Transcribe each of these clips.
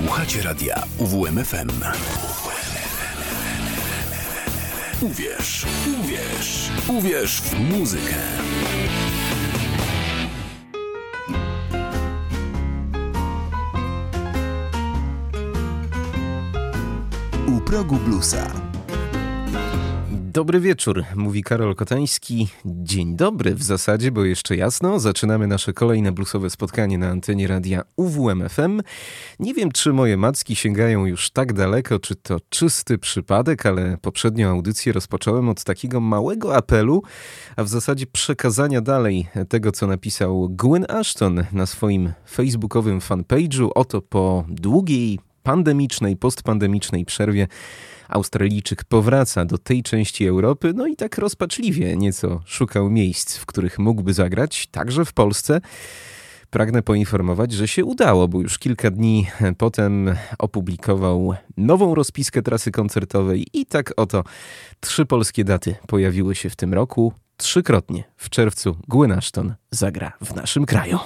Słuchacie radia UWMFM. Uwierz, uwierz, uwierz w muzykę. U progu bluesa. Dobry wieczór, mówi Karol Kotański. Dzień dobry w zasadzie, bo jeszcze jasno. Zaczynamy nasze kolejne bluesowe spotkanie na antenie radia UWMFM. Nie wiem, czy moje macki sięgają już tak daleko, czy to czysty przypadek, ale poprzednią audycję rozpocząłem od takiego małego apelu, a w zasadzie przekazania dalej tego, co napisał Gwen Ashton na swoim facebookowym fanpage'u. Oto po długiej pandemicznej, postpandemicznej przerwie Australijczyk powraca do tej części Europy, no i tak rozpaczliwie nieco szukał miejsc, w których mógłby zagrać, także w Polsce. Pragnę poinformować, że się udało, bo już kilka dni potem opublikował nową rozpiskę trasy koncertowej i tak oto trzy polskie daty pojawiły się w tym roku. Trzykrotnie w czerwcu Gwen Ashton zagra w naszym kraju.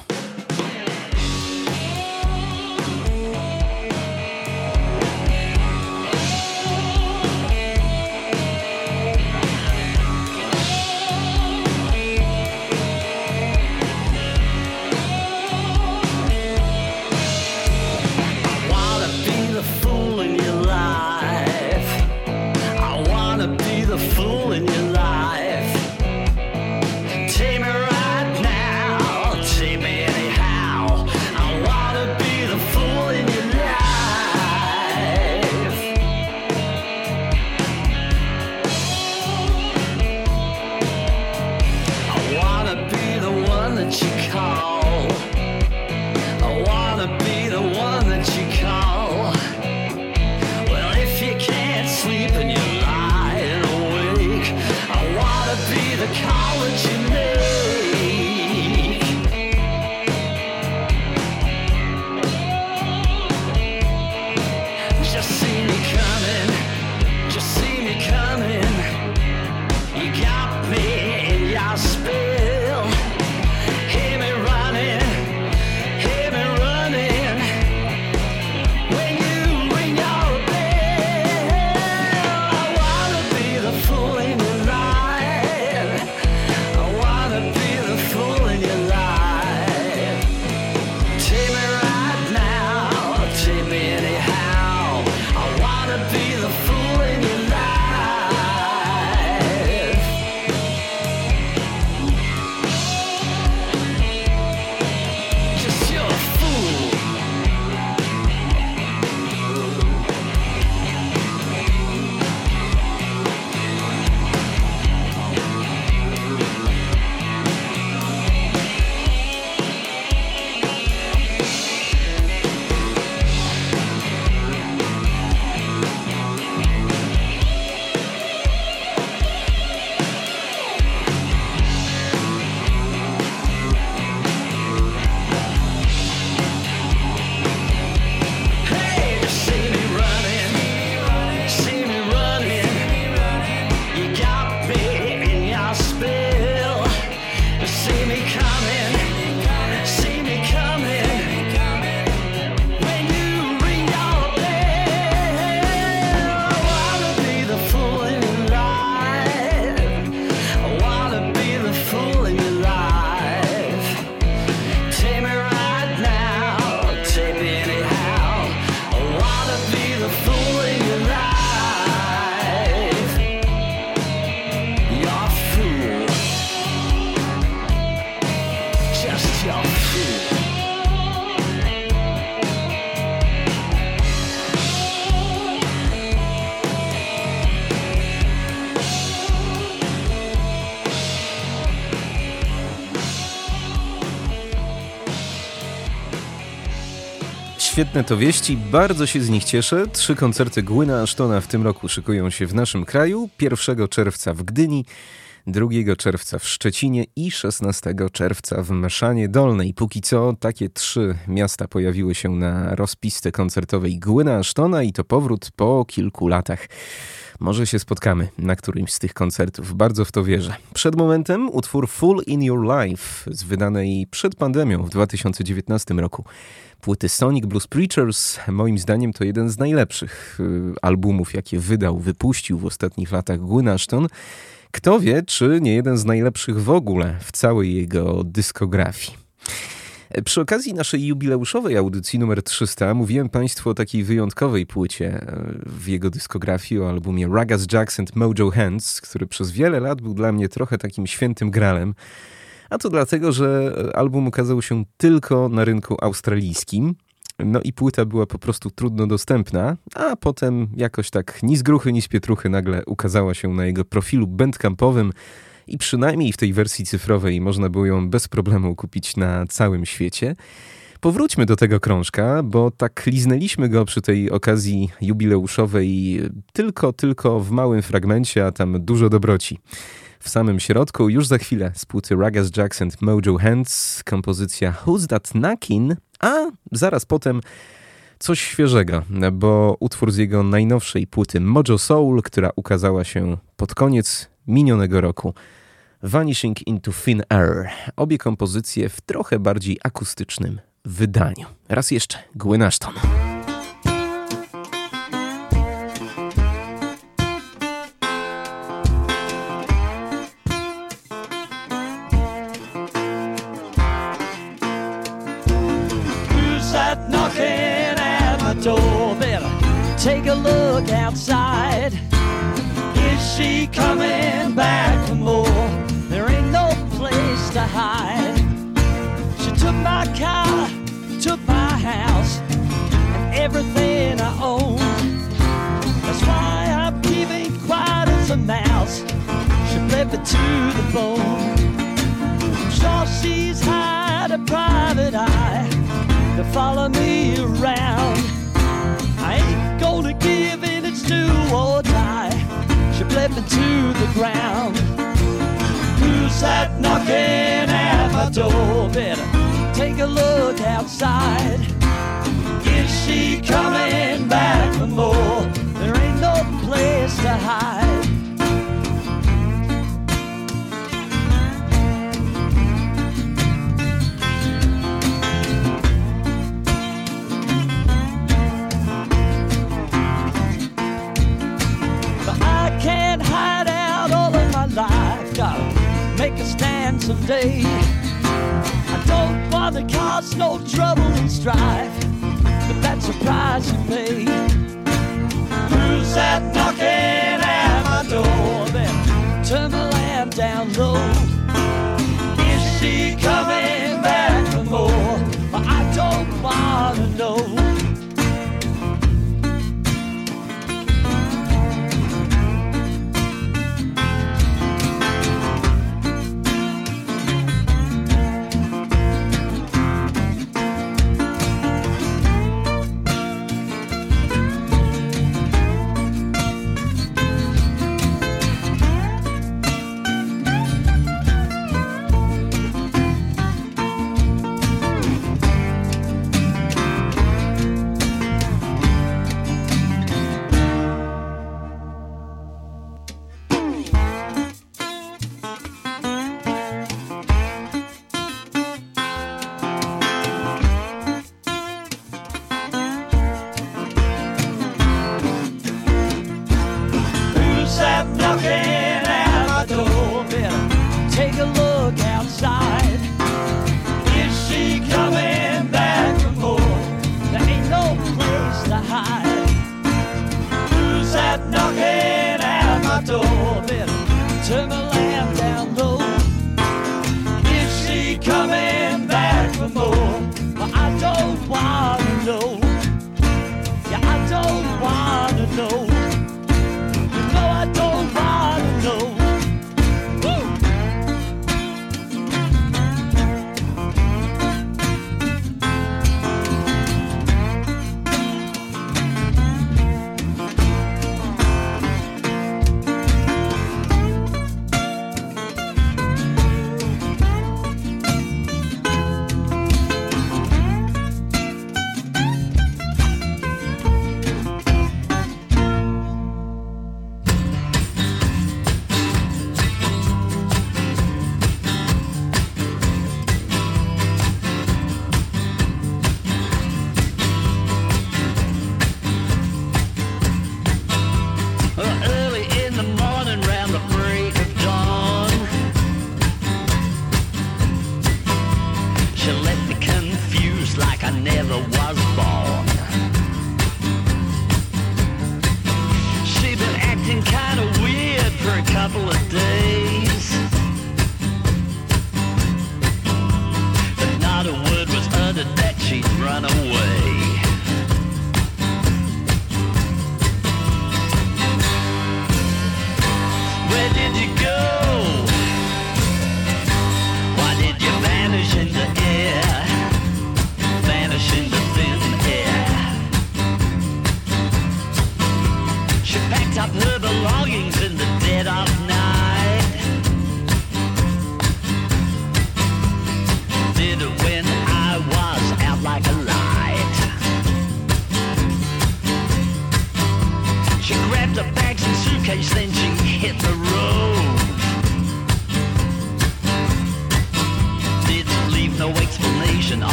Świetne to wieści, bardzo się z nich cieszę. Trzy koncerty Gwyna Ashtona w tym roku szykują się w naszym kraju. 1 czerwca w Gdyni, 2 czerwca w Szczecinie i 16 czerwca w Meszanie Dolnej. Póki co takie trzy miasta pojawiły się na rozpiste koncertowej Głyna Asztona i to powrót po kilku latach. Może się spotkamy na którymś z tych koncertów, bardzo w to wierzę. Przed momentem utwór Full in Your Life z wydanej przed pandemią w 2019 roku płyty Sonic Blues Preachers. Moim zdaniem to jeden z najlepszych y, albumów, jakie wydał, wypuścił w ostatnich latach Gwyn Ashton. Kto wie, czy nie jeden z najlepszych w ogóle w całej jego dyskografii. Przy okazji naszej jubileuszowej audycji numer 300 mówiłem Państwu o takiej wyjątkowej płycie e, w jego dyskografii, o albumie Ragas Jackson Mojo Hands, który przez wiele lat był dla mnie trochę takim świętym gralem. A to dlatego, że album ukazał się tylko na rynku australijskim. No i płyta była po prostu trudno dostępna, a potem jakoś tak ni z gruchy, ni z pietruchy nagle ukazała się na jego profilu bandcampowym i przynajmniej w tej wersji cyfrowej można było ją bez problemu kupić na całym świecie. Powróćmy do tego krążka, bo tak liznęliśmy go przy tej okazji jubileuszowej tylko, tylko w małym fragmencie, a tam dużo dobroci. W samym środku, już za chwilę z płyty Ragas Jackson Mojo Hands, kompozycja Who's That Knockin', a zaraz potem coś świeżego, bo utwór z jego najnowszej płyty Mojo Soul, która ukazała się pod koniec minionego roku. Vanishing into Thin Air. Obie kompozycje w trochę bardziej akustycznym wydaniu. Raz jeszcze, Gwen Ashton. Take a look outside. Is she coming back for more? There ain't no place to hide. She took my car, took my house, and everything I own. That's why I'm keeping quiet as a mouse. She bled me to the bone. I'm sure she's had a private eye to follow me around. Me to the ground. Who's that knocking at my door? Better take a look outside. Is she coming back for more? There ain't no place to hide. Someday. I don't to cause no trouble and strife, but that's a price you pay.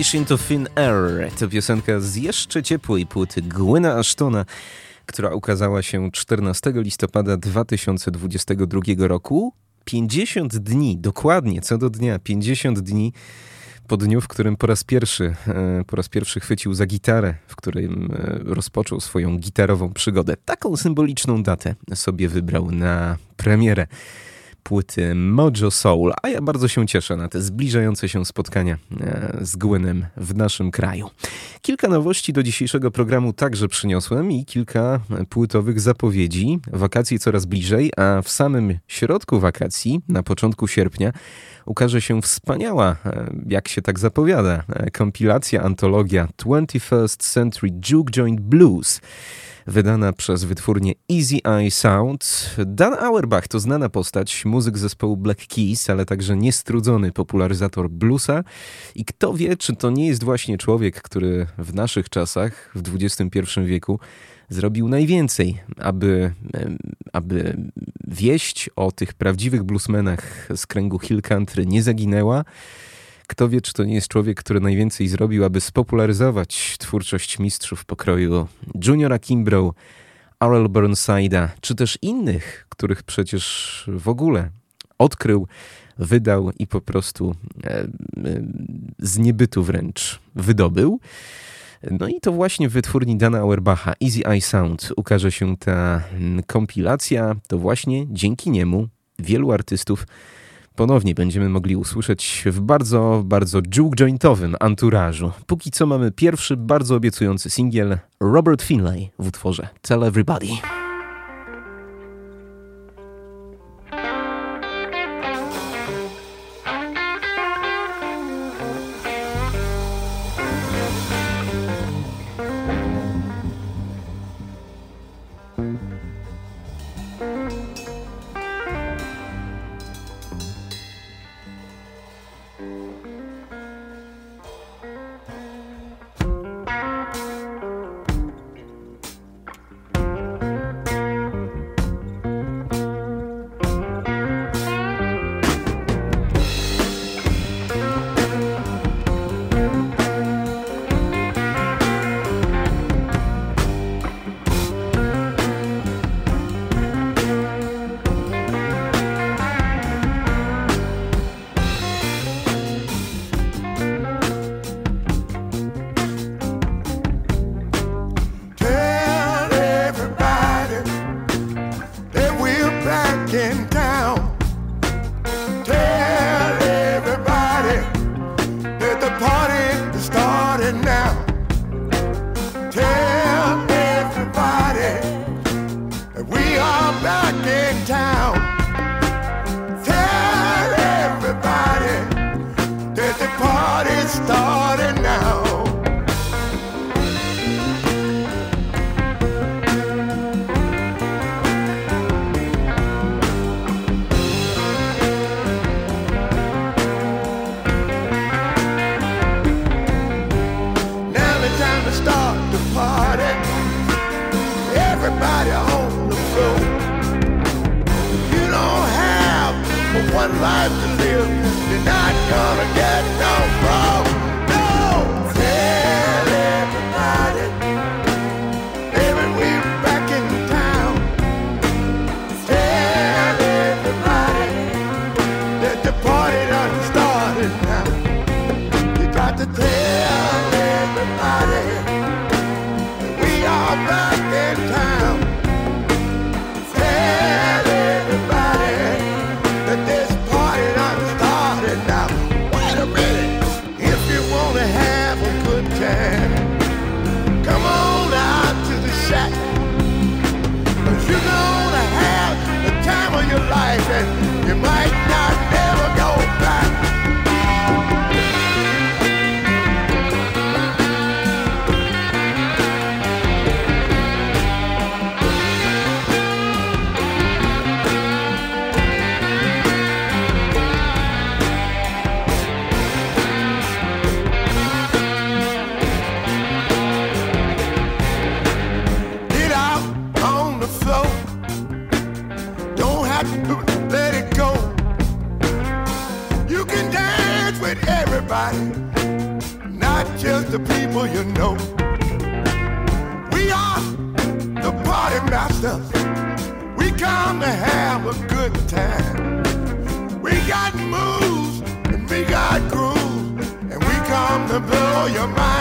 Vanish into Thin Air to piosenka z jeszcze ciepłej płyty Gwyna Ashtona, która ukazała się 14 listopada 2022 roku. 50 dni, dokładnie, co do dnia, 50 dni po dniu, w którym po raz pierwszy, e, po raz pierwszy chwycił za gitarę, w którym e, rozpoczął swoją gitarową przygodę. Taką symboliczną datę sobie wybrał na premierę płyty Mojo Soul, a ja bardzo się cieszę na te zbliżające się spotkania e, z Gwynem w naszym kraju. Kilka nowości do dzisiejszego programu także przyniosłem i kilka płytowych zapowiedzi. Wakacje coraz bliżej, a w samym środku wakacji, na początku sierpnia, ukaże się wspaniała, e, jak się tak zapowiada, e, kompilacja, antologia 21st Century Juke Joint Blues wydana przez wytwórnię Easy Eye Sound. Dan Auerbach to znana postać, muzyk zespołu Black Keys, ale także niestrudzony popularyzator bluesa. I kto wie, czy to nie jest właśnie człowiek, który w naszych czasach, w XXI wieku, zrobił najwięcej, aby, aby wieść o tych prawdziwych bluesmenach z kręgu Hill Country nie zaginęła. Kto wie, czy to nie jest człowiek, który najwięcej zrobił, aby spopularyzować twórczość mistrzów pokroju Juniora Kimbrough, Arel Burnside'a, czy też innych, których przecież w ogóle odkrył, wydał i po prostu e, e, z niebytu wręcz wydobył. No i to właśnie w wytwórni Dana Auerbacha, Easy Eye Sound, ukaże się ta mm, kompilacja. To właśnie dzięki niemu wielu artystów ponownie będziemy mogli usłyszeć w bardzo, bardzo juke jointowym anturażu. Póki co mamy pierwszy bardzo obiecujący singiel Robert Finlay w utworze Tell Everybody. your mind.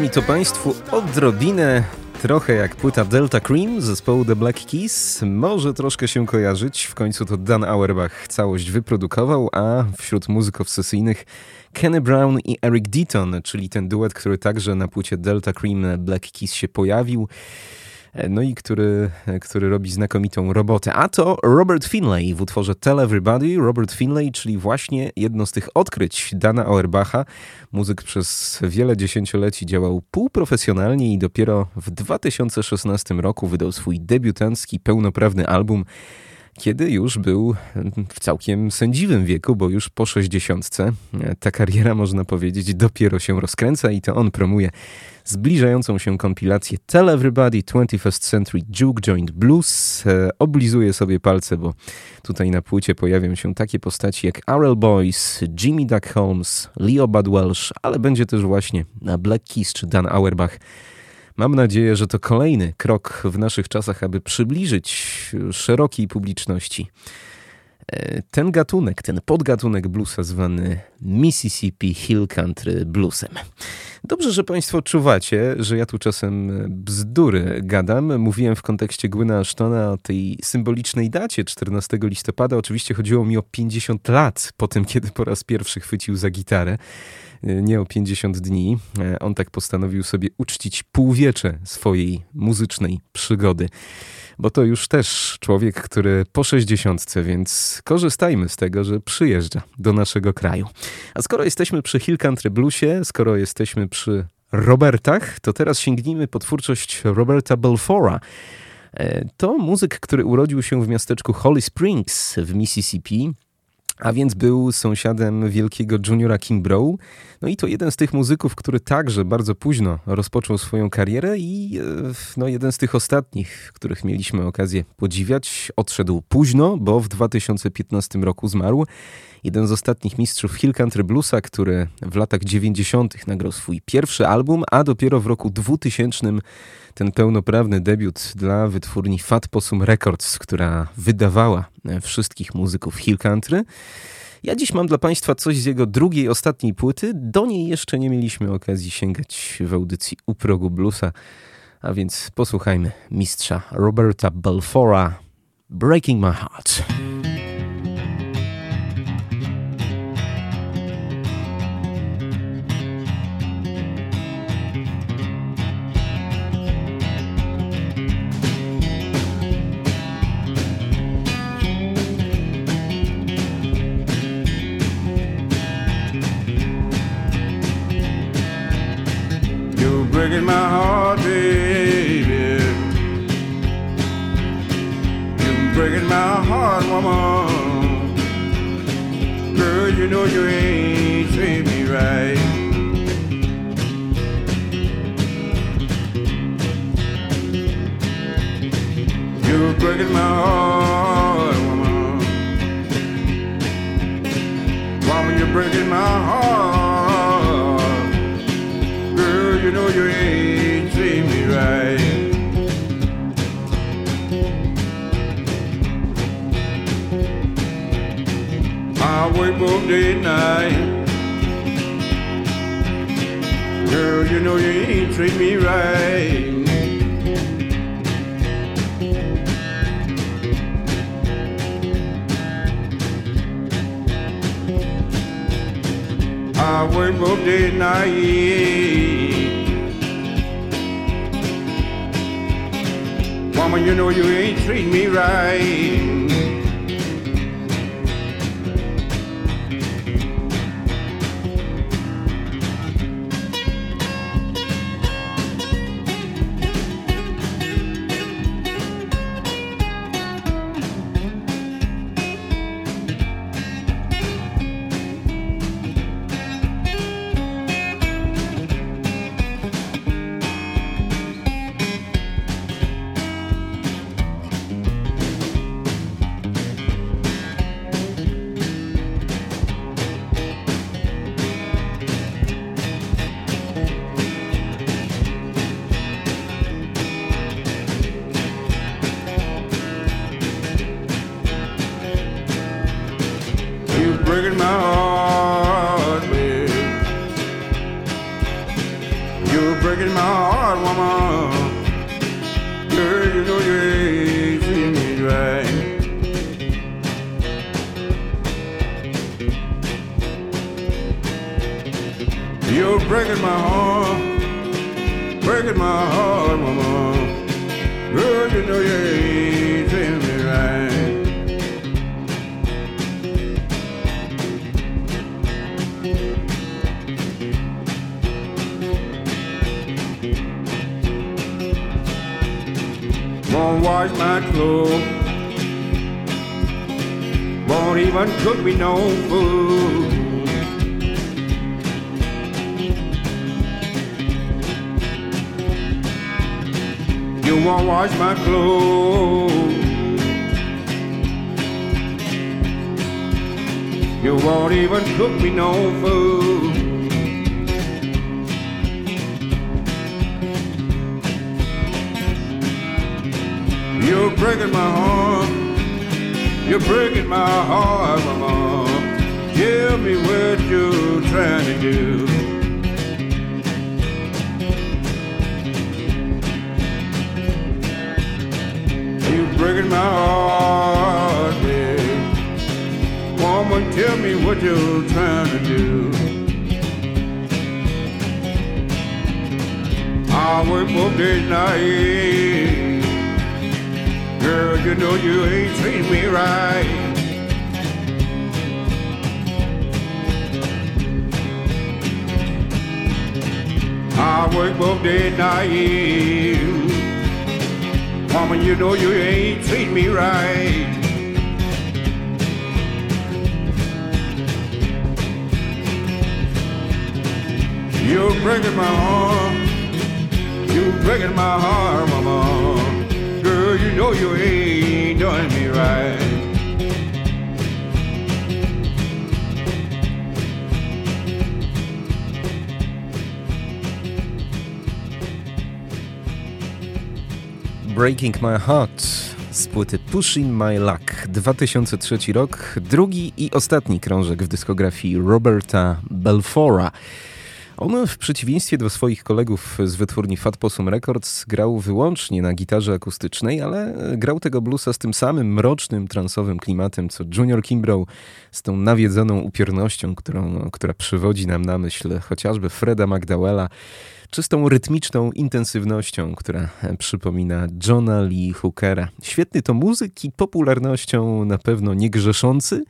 mi to Państwu odrobinę trochę jak płyta Delta Cream zespołu The Black Keys. Może troszkę się kojarzyć, w końcu to Dan Auerbach całość wyprodukował, a wśród muzyków sesyjnych Kenny Brown i Eric Deaton, czyli ten duet, który także na płycie Delta Cream Black Keys się pojawił. E, no i który, e, który robi znakomitą robotę. A to Robert Finlay w utworze Tell Everybody. Robert Finlay, czyli właśnie jedno z tych odkryć Dana Auerbacha. Muzyk przez wiele dziesięcioleci działał półprofesjonalnie i dopiero w 2016 roku wydał swój debiutancki, pełnoprawny album kiedy już był w całkiem sędziwym wieku, bo już po 60. Ta kariera, można powiedzieć, dopiero się rozkręca i to on promuje zbliżającą się kompilację Tell Everybody 21st Century Juke Joint Blues. E, oblizuje sobie palce, bo tutaj na płycie pojawią się takie postaci jak R.L. Boys, Jimmy Duck Holmes, Leo Bud Welsh, ale będzie też właśnie Black Keys czy Dan Auerbach. Mam nadzieję, że to kolejny krok w naszych czasach, aby przybliżyć szerokiej publiczności e, ten gatunek, ten podgatunek bluesa zwany Mississippi Hill Country Bluesem. Dobrze, że Państwo czuwacie, że ja tu czasem bzdury gadam. Mówiłem w kontekście Gwyna Ashtona o tej symbolicznej dacie 14 listopada. Oczywiście chodziło mi o 50 lat po tym, kiedy po raz pierwszy chwycił za gitarę. Nie o 50 dni. On tak postanowił sobie uczcić półwiecze swojej muzycznej przygody bo to już też człowiek, który po 60, więc korzystajmy z tego, że przyjeżdża do naszego kraju. A skoro jesteśmy przy Hill Country Bluesie, skoro jesteśmy przy Robertach, to teraz sięgnijmy po twórczość Roberta Belfora. E, to muzyk, który urodził się w miasteczku Holly Springs w Mississippi a więc był sąsiadem wielkiego juniora Kimbrough. No i to jeden z tych muzyków, który także bardzo późno rozpoczął swoją karierę i e, no, jeden z tych ostatnich, których mieliśmy okazję podziwiać. Odszedł późno, bo w 2015 roku zmarł. Jeden z ostatnich mistrzów Hill Country Bluesa, który w latach 90. nagrał swój pierwszy album, a dopiero w roku 2000 ten pełnoprawny debiut dla wytwórni Fat Possum Records, która wydawała e, wszystkich muzyków Hill Country. Ja dziś mam dla Państwa coś z jego drugiej, ostatniej płyty. Do niej jeszcze nie mieliśmy okazji sięgać w audycji u progu bluesa, a więc posłuchajmy mistrza Roberta Balfora Breaking My Heart. You're breaking my heart. You're breaking my heart, mama. Tell me what you're trying to do. You're breaking my heart, babe. Woman, tell me what you're trying to do. I work both days and night. Girl, you know you ain't treating me right. I work both day and night. Woman, you know you ain't treating me right. You're breaking my heart. You're breaking my heart, mama. Girl, you know you ain't doing me right. Breaking My Heart z płyty Pushing My Luck 2003 rok, drugi i ostatni krążek w dyskografii Roberta Belfora. On w przeciwieństwie do swoich kolegów z wytwórni Fat Possum Records grał wyłącznie na gitarze akustycznej, ale grał tego bluesa z tym samym mrocznym, transowym klimatem, co Junior Kimbrough, z tą nawiedzoną upiornością, którą, która przywodzi nam na myśl chociażby Freda McDowella, czystą rytmiczną intensywnością, która przypomina Johna Lee Hookera. Świetny to muzyk i popularnością na pewno nie grzeszący,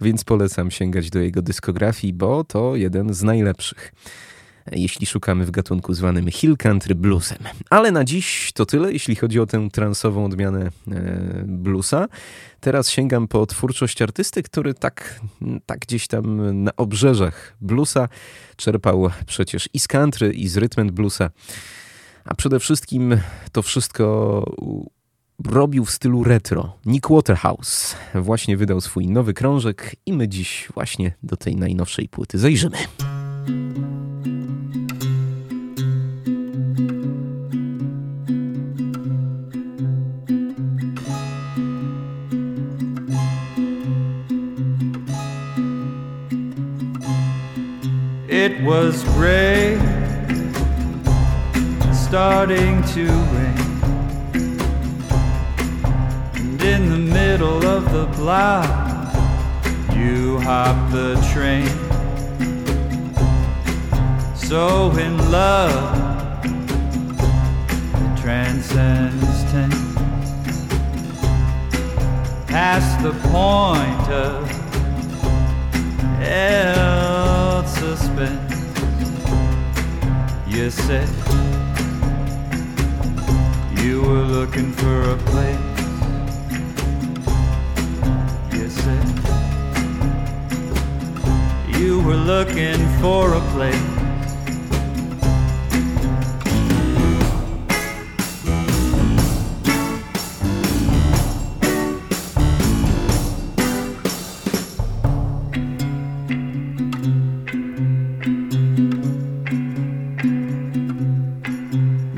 więc polecam sięgać do jego dyskografii, bo to jeden z najlepszych jeśli szukamy w gatunku zwanym Hill Country Bluesem. Ale na dziś to tyle, jeśli chodzi o tę transową odmianę e, bluesa. Teraz sięgam po twórczość artysty, który tak, tak gdzieś tam na obrzeżach bluesa czerpał przecież i z country, i z rytm bluesa. A przede wszystkim to wszystko robił w stylu retro. Nick Waterhouse właśnie wydał swój nowy krążek i my dziś właśnie do tej najnowszej płyty zajrzymy. It was gray, starting to rain. In the middle of the block, you hop the train. So in love, transcends time. Past the point of held suspense. You said you were looking for a place. You were looking for a place.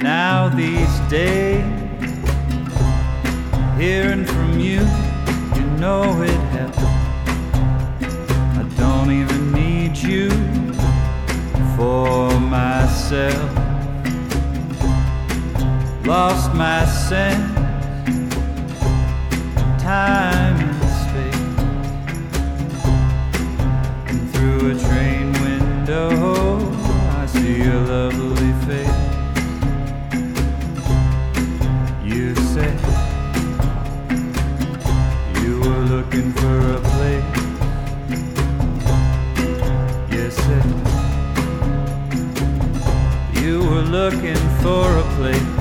Now these days, hearing from you, you know it need you for myself. Lost my sense, time and space. Through a train window, I see your lovely face. You said you were looking for a looking for a place.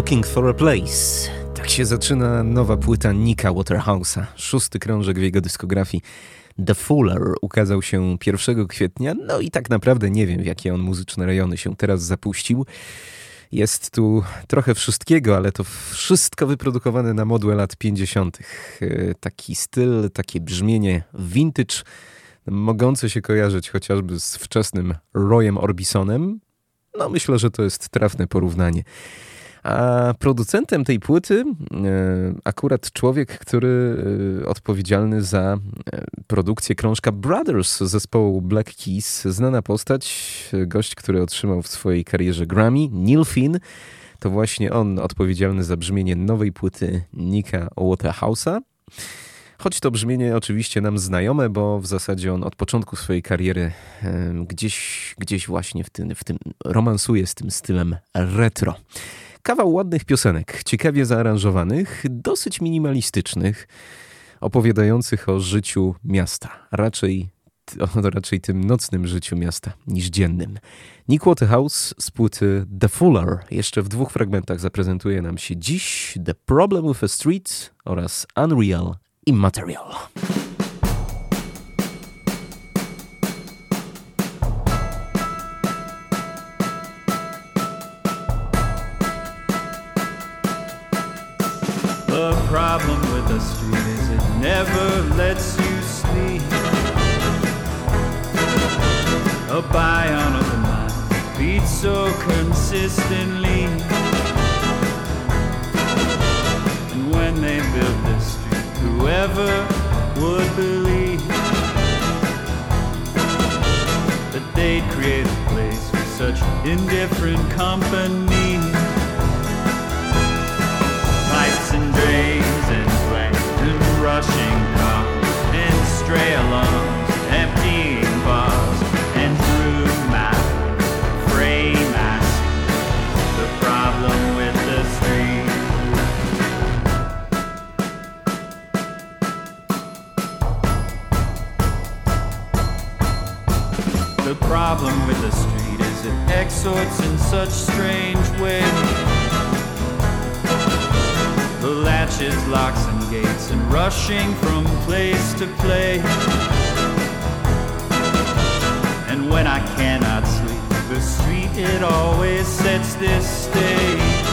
Looking for a Place. Tak się zaczyna nowa płyta Nika Waterhouse'a. Szósty krążek w jego dyskografii. The Fuller ukazał się 1 kwietnia, no i tak naprawdę nie wiem, w jakie on muzyczne rejony się teraz zapuścił. Jest tu trochę wszystkiego, ale to wszystko wyprodukowane na modłę lat 50. E, Taki styl, takie brzmienie vintage, mogące się kojarzyć chociażby z wczesnym Royem Orbisonem. No myślę, że to jest trafne porównanie. A producentem tej płyty e, akurat człowiek, który e, odpowiedzialny za e, produkcję krążka Brothers zespołu Black Keys, znana postać, gość, który otrzymał w swojej karierze Grammy, Neil Finn. To właśnie on odpowiedzialny za brzmienie nowej płyty Nika Waterhouse'a. Choć to brzmienie oczywiście nam znajome, bo w zasadzie on od początku swojej kariery gdzieś, gdzieś właśnie w tym, w tym romansuje z tym stylem retro. Kawał ładnych piosenek, ciekawie zaaranżowanych, dosyć minimalistycznych, opowiadających o życiu miasta, raczej, o raczej tym nocnym życiu miasta niż dziennym. Nick Waterhouse z płyty The Fuller jeszcze w dwóch fragmentach zaprezentuje nam się dziś The Problem with a Street oraz Unreal Immaterial. Problem with the street is it never lets you sleep. A bion of the mind beats so consistently. And when they built this street, whoever would believe that they'd create a place for such indifferent company? Exhorts in such strange ways. The latches, locks, and gates, and rushing from place to place. And when I cannot sleep, the street it always sets this stage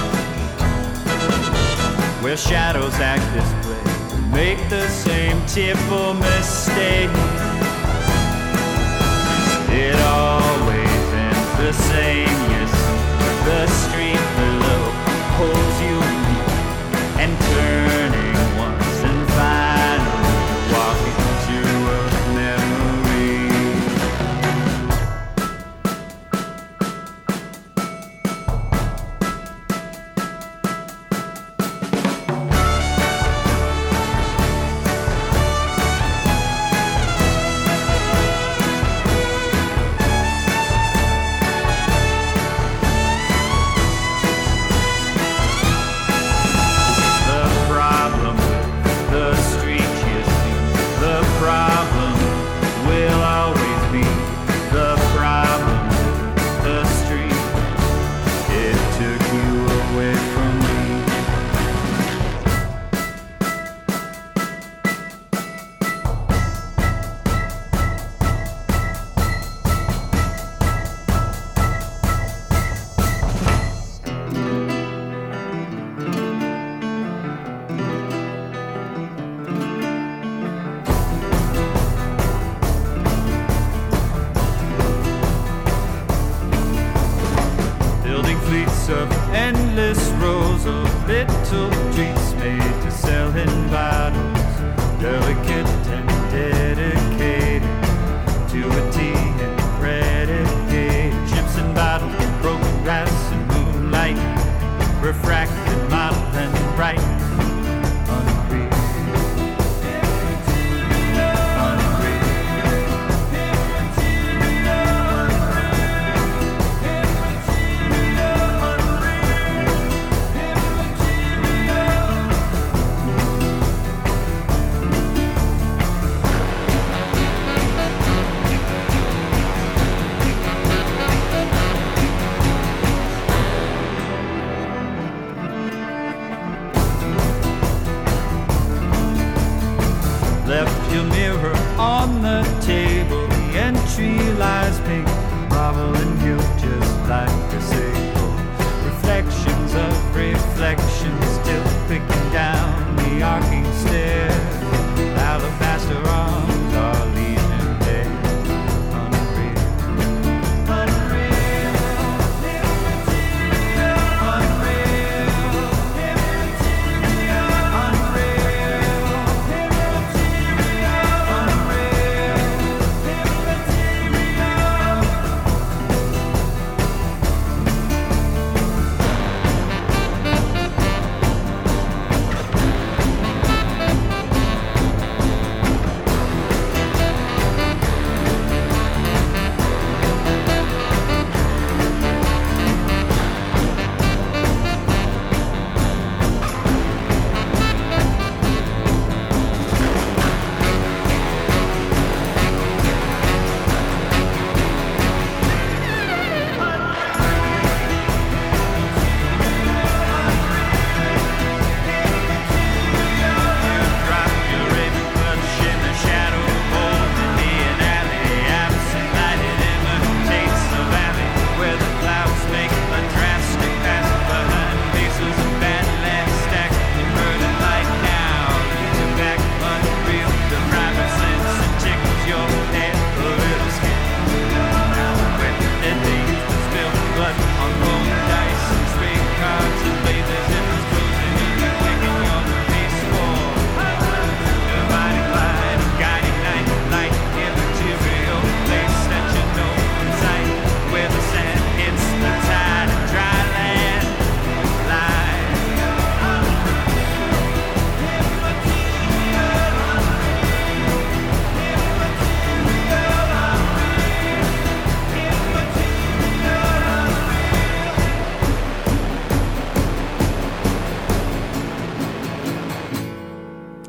where shadows act this play, make the same tearful mistake. It ends the same, yes. The street below holds you and turning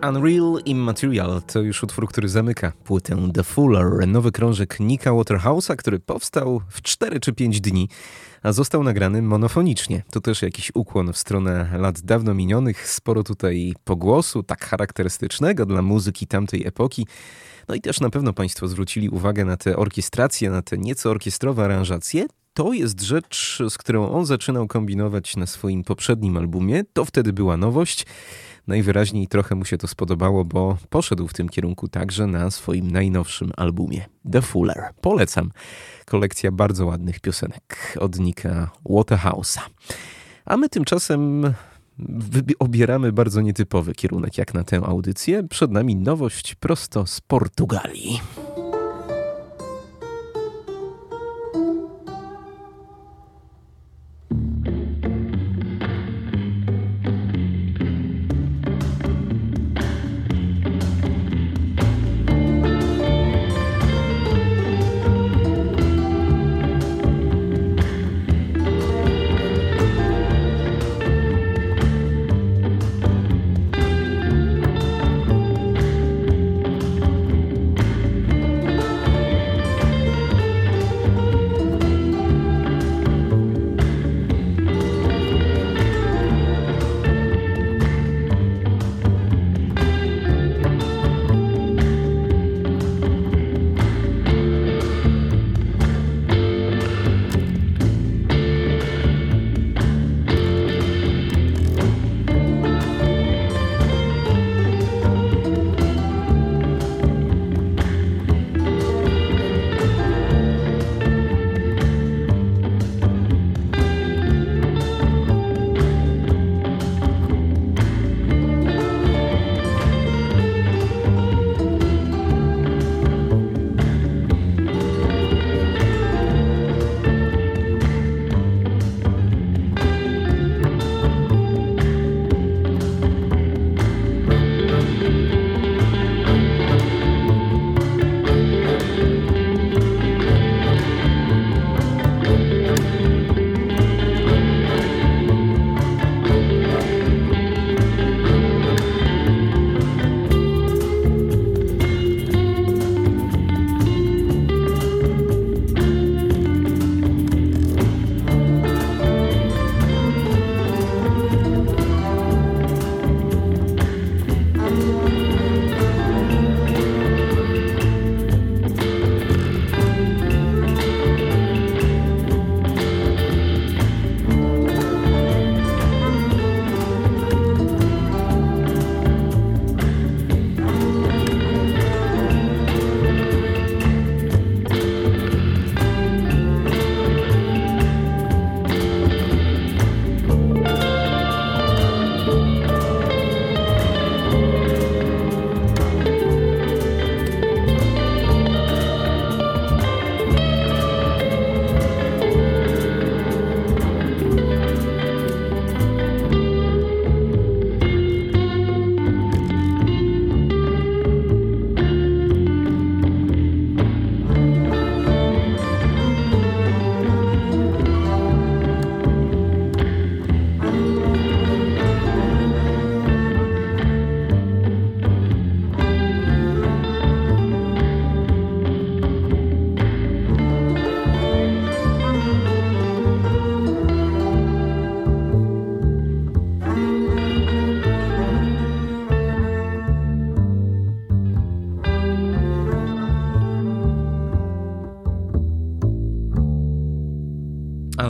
Unreal Immaterial to już utwór, który zamyka płytę The Fuller, nowy krążek Nika Waterhouse'a, który powstał w 4 czy 5 dni, a został nagrany monofonicznie. To też jakiś ukłon w stronę lat dawno minionych, sporo tutaj pogłosu, tak charakterystycznego dla muzyki tamtej epoki. No i też na pewno Państwo zwrócili uwagę na te orkiestracje, na te nieco orkiestrowe aranżacje. To jest rzecz, z którą on zaczynał kombinować na swoim poprzednim albumie. To wtedy była nowość. Najwyraźniej trochę mu się to spodobało, bo poszedł w tym kierunku także na swoim najnowszym albumie The Fuller. Polecam. Kolekcja bardzo ładnych piosenek od Nika Waterhouse'a. A my tymczasem obieramy bardzo nietypowy kierunek jak na tę audycję. Przed nami nowość prosto z Portugalii.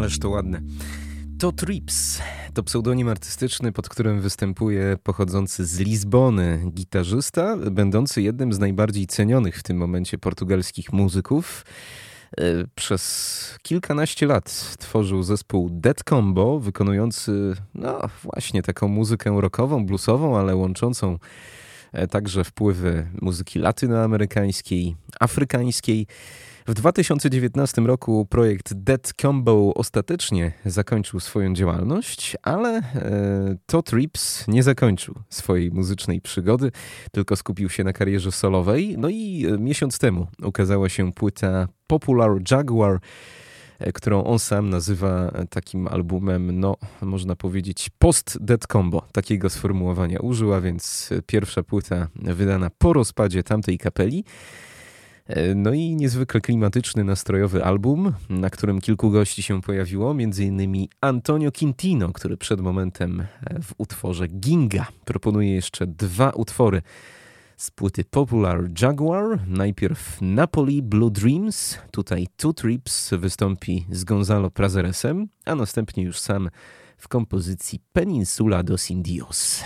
Ależ to ładne. To Trips to pseudonim artystyczny, pod którym występuje pochodzący z Lizbony gitarzysta, będący jednym z najbardziej cenionych w tym momencie portugalskich muzyków. E, Przez kilkanaście lat tworzył zespół Dead Combo, wykonujący, no właśnie, taką muzykę rockową, bluesową, ale łączącą e, także wpływy muzyki latynoamerykańskiej, afrykańskiej. W 2019 roku projekt Dead Combo ostatecznie zakończył swoją działalność, ale e, Todd Rips nie zakończył swojej muzycznej przygody, tylko skupił się na karierze solowej. No i e, miesiąc temu ukazała się płyta Popular Jaguar, e, którą on sam nazywa takim albumem, no można powiedzieć post-Dead Combo. Takiego sformułowania użyła, więc pierwsza płyta wydana po rozpadzie tamtej kapeli. E, No i niezwykle klimatyczny, nastrojowy album, na którym kilku gości się pojawiło, m.in. Antonio Quintino, który przed momentem e, w utworze Ginga proponuje jeszcze dwa utwory z płyty Popular Jaguar. Najpierw Napoli Blue Dreams, tutaj Two Trips wystąpi z Gonzalo Prazeresem, a następnie już sam w kompozycji Peninsula dos Indios.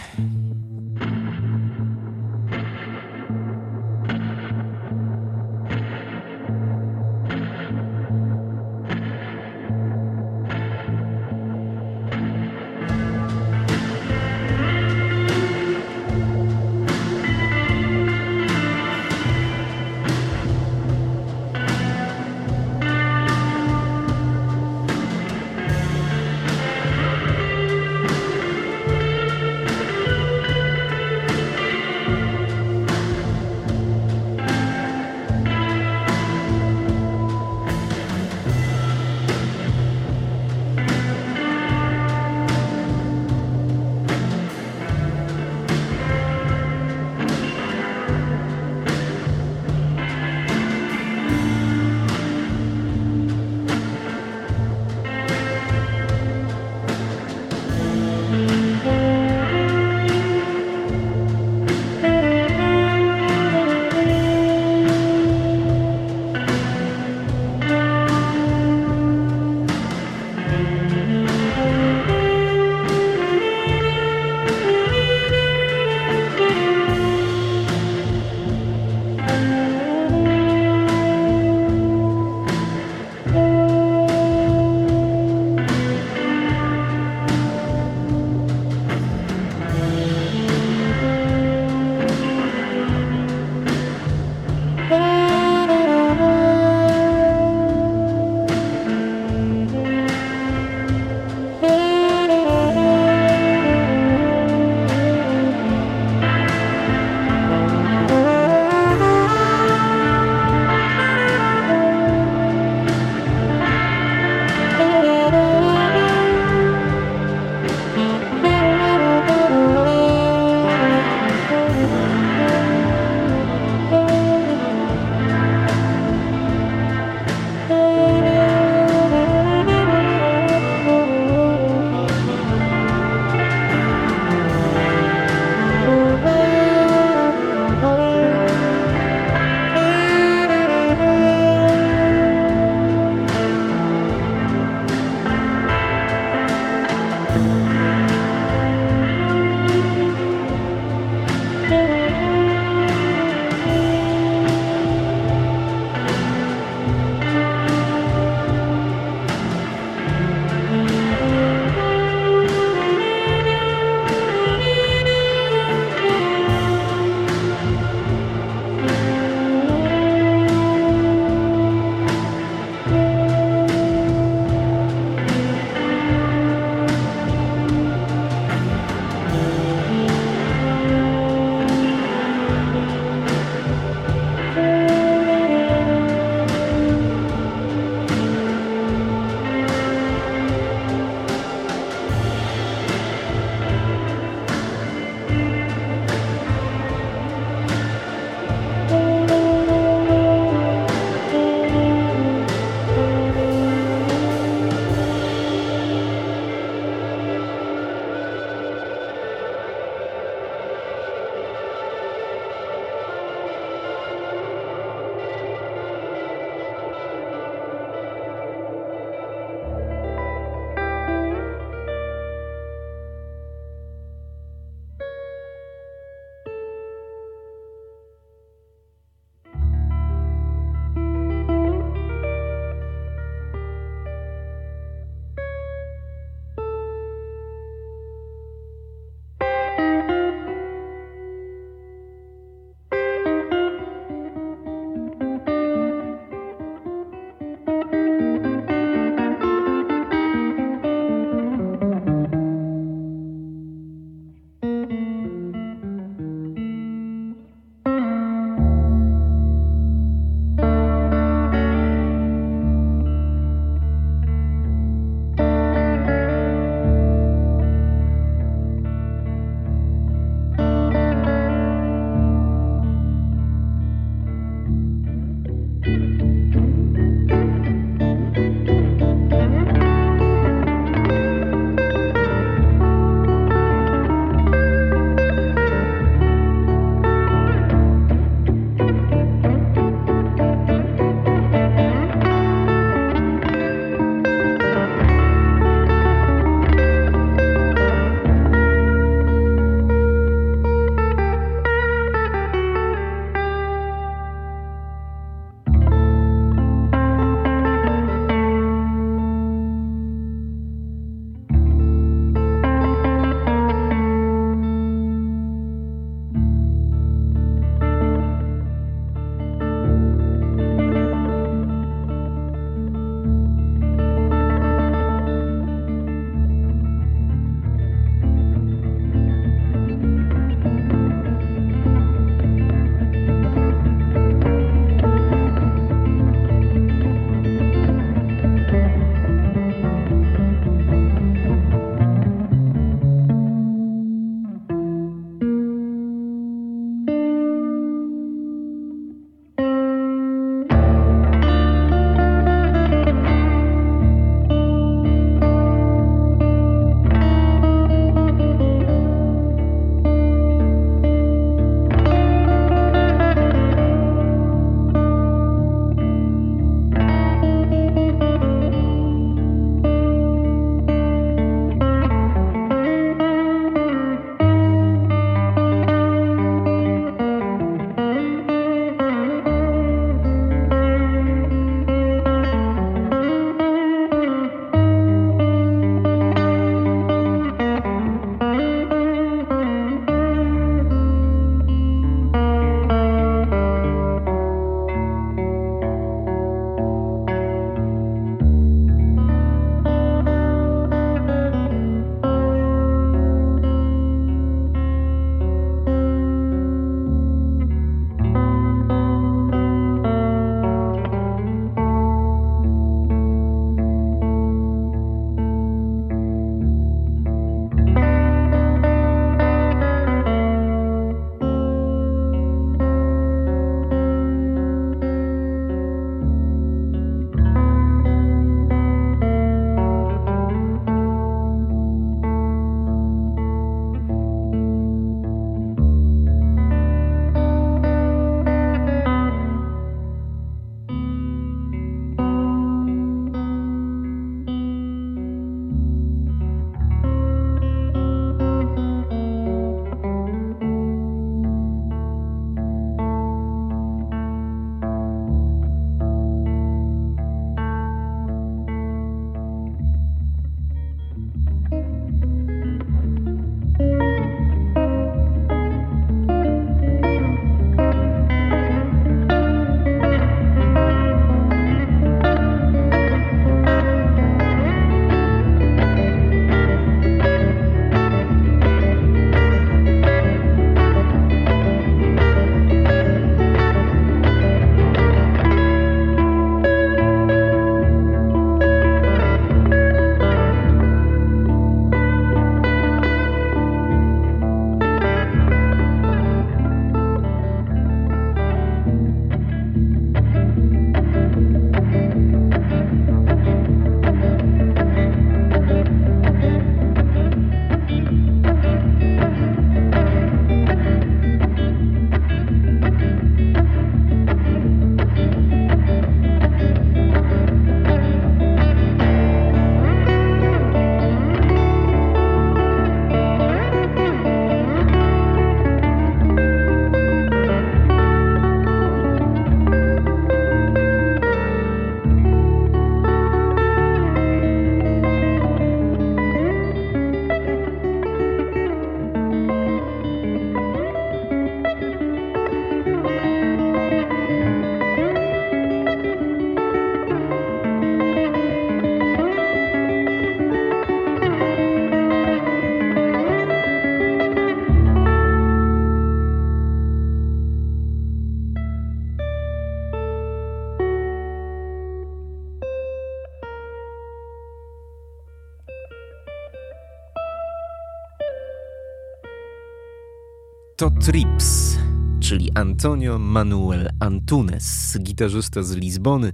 Trips, czyli Antonio Manuel Antunes, gitarzysta z Lizbony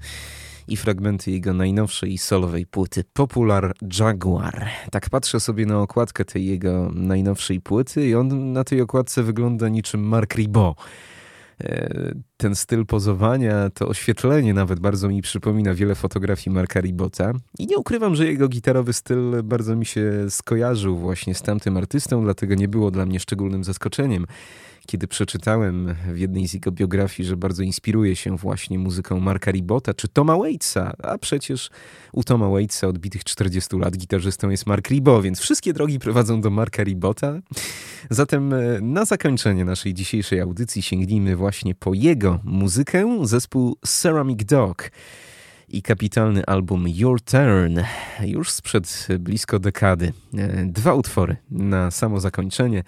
i fragmenty jego najnowszej solowej płyty Popular Jaguar. Tak patrzę sobie na okładkę tej jego najnowszej płyty i on na tej okładce wygląda niczym Mark Ribot. E, Ten styl pozowania, to oświetlenie nawet bardzo mi przypomina wiele fotografii Marka Ribota. I nie ukrywam, że jego gitarowy styl bardzo mi się skojarzył właśnie z tamtym artystą, dlatego nie było dla mnie szczególnym zaskoczeniem, kiedy przeczytałem w jednej z jego biografii, że bardzo inspiruje się właśnie muzyką Marka Ribota czy Toma Waitsa, a przecież u Toma Waitsa odbitych 40 lat gitarzystą jest Mark Ribot, więc wszystkie drogi prowadzą do Marka Ribota. Zatem e, na zakończenie naszej dzisiejszej audycji sięgnijmy właśnie po jego muzykę, zespół Ceramic Dog i kapitalny album Your Turn już sprzed blisko dekady. E, Dwa utwory na samo zakończenie.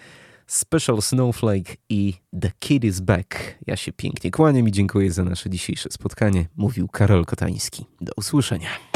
Special Snowflake i The Kid is Back. Ja się pięknie kłaniam i dziękuję za nasze dzisiejsze spotkanie. Mówił Karol Kotański. Do usłyszenia.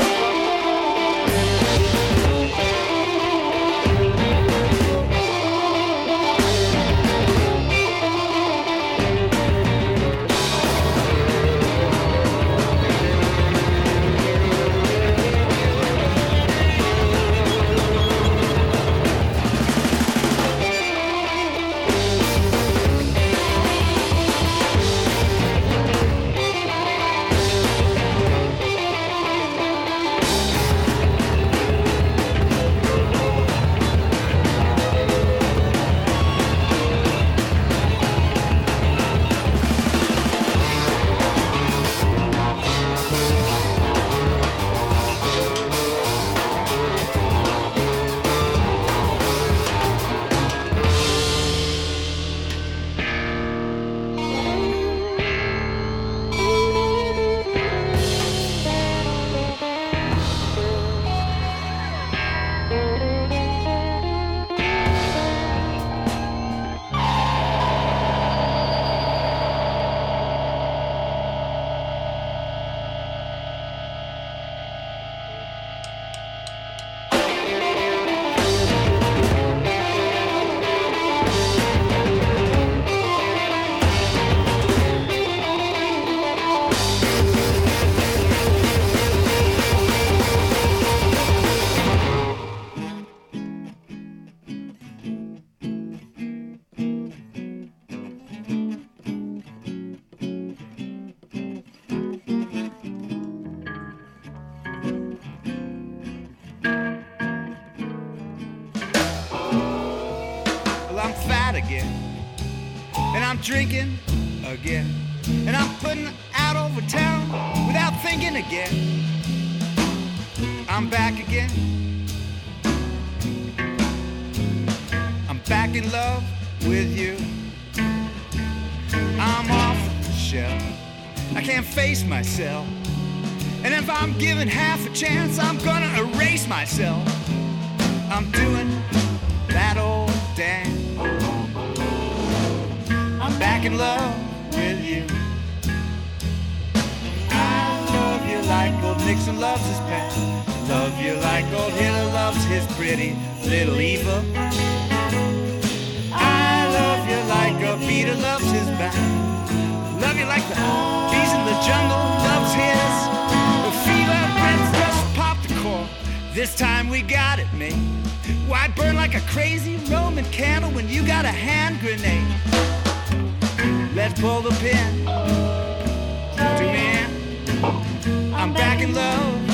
Got a hand grenade? Let's pull the pin. To me in. I'm back in love